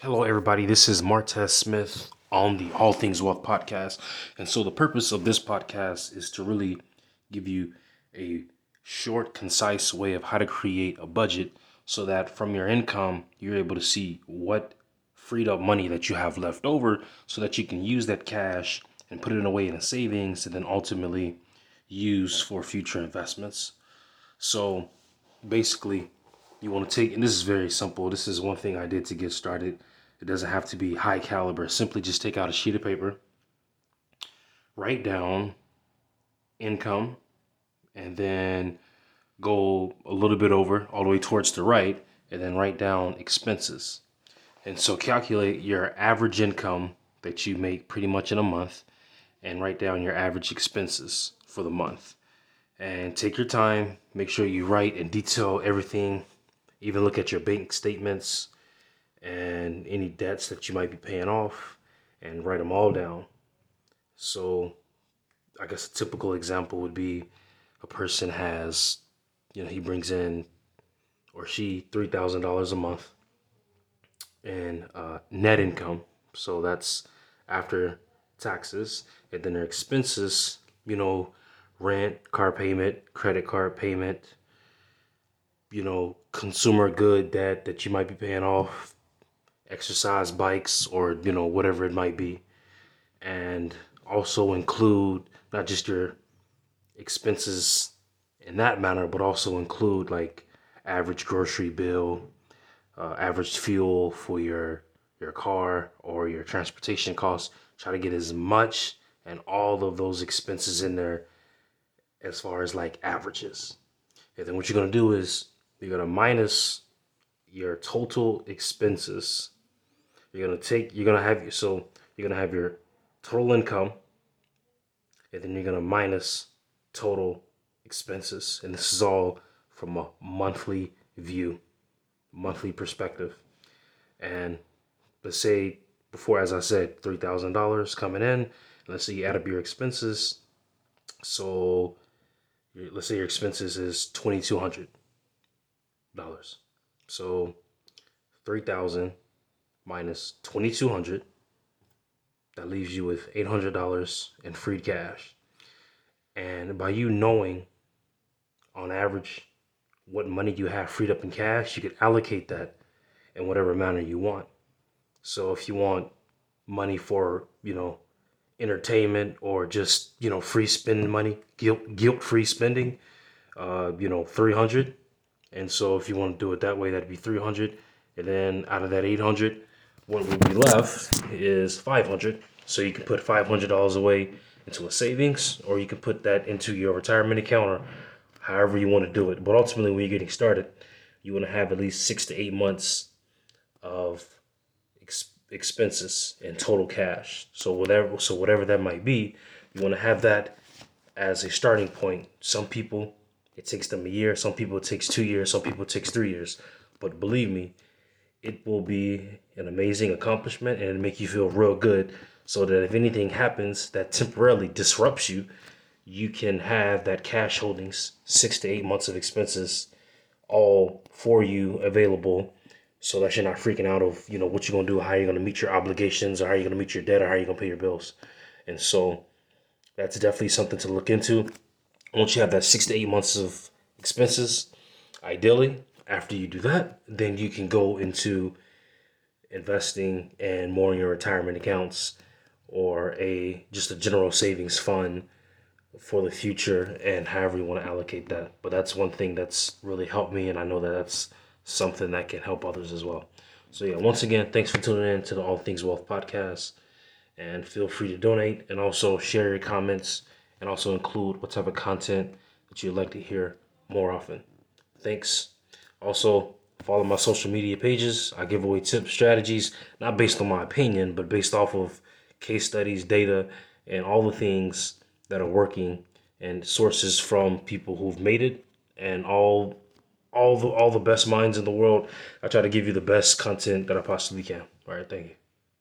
Hello, everybody. This is Martez Smith on the All Things Wealth podcast. And so, the purpose of this podcast is to really give you a short, concise way of how to create a budget so that from your income, you're able to see what freed up money that you have left over so that you can use that cash and put it away in a savings and then ultimately use for future investments. So, basically, you want to take, and this is very simple. This is one thing I did to get started. It doesn't have to be high caliber. Simply just take out a sheet of paper, write down income, and then go a little bit over all the way towards the right, and then write down expenses. And so calculate your average income that you make pretty much in a month and write down your average expenses for the month. And take your time, make sure you write and detail everything even look at your bank statements and any debts that you might be paying off and write them all down. So, I guess a typical example would be a person has, you know, he brings in or she $3,000 a month in uh, net income. So that's after taxes. And then their expenses, you know, rent, car payment, credit card payment, you know, consumer good that that you might be paying off, exercise bikes or, you know, whatever it might be. And also include not just your expenses in that manner, but also include like average grocery bill, uh, average fuel for your your car or your transportation costs. Try to get as much and all of those expenses in there as far as like averages. And then what you're gonna do is you're to minus your total expenses. You're to take, you're to have, so you're to have your total income, and then you're to minus total expenses. And this is all from a monthly view, monthly perspective. And let's say before, as I said, $3,000 coming in. Let's say you add up your expenses. So let's say your expenses is 2200 dollars. So three thousand minus twenty two hundred. That leaves you with eight hundred dollars in free cash. And by you knowing on average what money you have freed up in cash, you could allocate that in whatever manner you want. So if you want money for, you know, entertainment or just, you know, free spending money, guilt guilt free spending, uh, you know, 300 and so if you want to do it that way, that'd be 300. And then out of that 800, what would be left is 500. So you can put $500 away into a savings, or you can put that into your retirement account, or however you want to do it. But ultimately, when you're getting started, you want to have at least six to eight months of ex- expenses in total cash. So whatever, so whatever that might be, you want to have that as a starting point. Some people it takes them a year. Some people it takes two years. Some people it takes three years. But believe me, it will be an amazing accomplishment and make you feel real good. So that if anything happens that temporarily disrupts you, you can have that cash holdings, six to eight months of expenses, all for you available so that you're not freaking out of you know what you're gonna do, how you're gonna meet your obligations, or how you're gonna meet your debt, or how you're gonna pay your bills. And so that's definitely something to look into once you have that six to eight months of expenses, ideally, after you do that, then you can go into investing and more in your retirement accounts or a just a general savings fund for the future and however you want to allocate that. But that's one thing that's really helped me, and I know that that's something that can help others as well. So yeah, once again, thanks for tuning in to the All Things Wealth podcast, and feel free to donate and also share your comments and also include what type of content that you'd like to hear more often. Thanks. Also, follow my social media pages. I give away tips, strategies, not based on my opinion, but based off of case studies, data, and all the things that are working and sources from people who've made it and all all the all the best minds in the world. I try to give you the best content that I possibly can. All right, thank you.